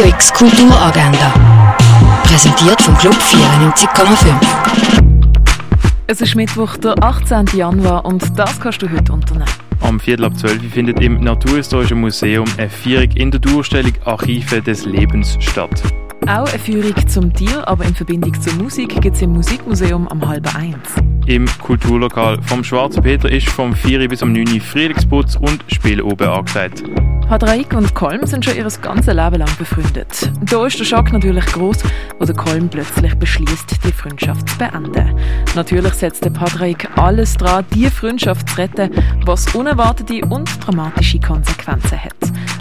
Radio X Kulturagenda. Präsentiert vom Club 94,5. Es ist Mittwoch, der 18. Januar und das kannst du heute unternehmen. Am Viertel ab 12 findet im Naturhistorischen Museum eine Führung in der Durchstellung Archive des Lebens statt. Auch eine Führung zum Tier, aber in Verbindung zur Musik gibt es im Musikmuseum am halben eins. Im Kulturlokal vom Schwarzen Peter ist vom 4 bis am 9 Frühlingsputz und Spiel oben angesagt. Padraik und Kolm sind schon ihr ganzes Leben lang befreundet. Da ist der Schock natürlich groß, wo der Kolm plötzlich beschließt, die Freundschaft zu beenden. Natürlich setzt der Padraik alles dran, die Freundschaft zu retten, was unerwartete und dramatische Konsequenzen hat.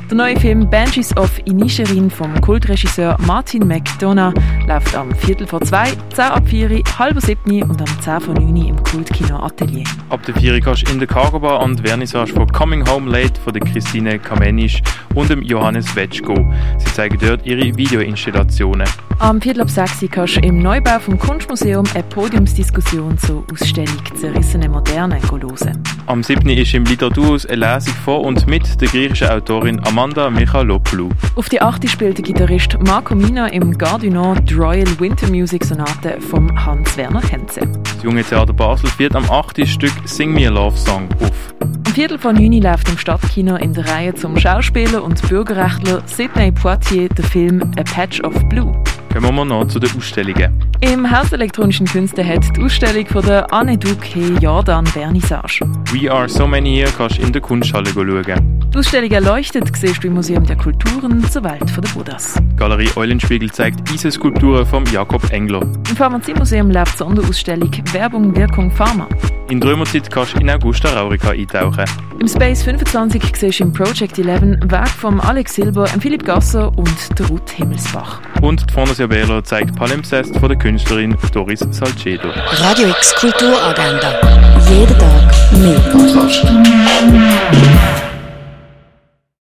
Der neue Film Banshees of Inisherin vom Kultregisseur Martin McDonough läuft am Viertel vor zwei, 10 ab 4, halb sieben und am 10 vor 9 im Kultkino Atelier. Ab der 4 kannst du in der Cargo Bar an die Vernissage von Coming Home Late von der Christine Kamenisch und dem Johannes Wetsch gehen. Sie zeigen dort ihre Videoinstallationen. Am Viertel ab 6 kannst du im Neubau vom Kunstmuseum eine Podiumsdiskussion zur Ausstellung Zerrissene Moderne hören. Am 7. ist im Literaturhaus eine Lesung von und mit der griechischen Autorin Amanda Michalopoulou. Auf die 8. spielt der Gitarrist Marco Mina im Gardino die Royal Winter Music Sonate von Hans-Werner Henze. Das Junge Theater Basel führt am 8. Stück Sing Me a Love Song auf. Am Viertel von 9 läuft im Stadtkino in der Reihe zum Schauspieler und Bürgerrechtler Sidney Poitier der Film A Patch of Blue. Kommen wir noch zu den Ausstellungen. Im Haus der elektronischen Künste hat die Ausstellung von der Anne Duque Jordan Vernissage. We Are So Many Here kannst du in der Kunsthalle schauen. Die Ausstellung erleuchtet siehst du im Museum der Kulturen zur Welt der Buddhas. Galerie Eulenspiegel zeigt Eiseskulpturen von Jakob Engler. Im Pharmaziemuseum läuft die Sonderausstellung Werbung, Wirkung, Pharma. In der Römerzeit kannst du in Augusta Raurica eintauchen. Im Space 25 siehst du im Project 11 Werk von Alex Silber, Philipp Gasser und der Ruth Himmelsbach. Und die Fondation Berler zeigt Palimpsest von der Künstlerin Doris Salcedo. Radio X Kulturagenda. Jeden Tag mehr.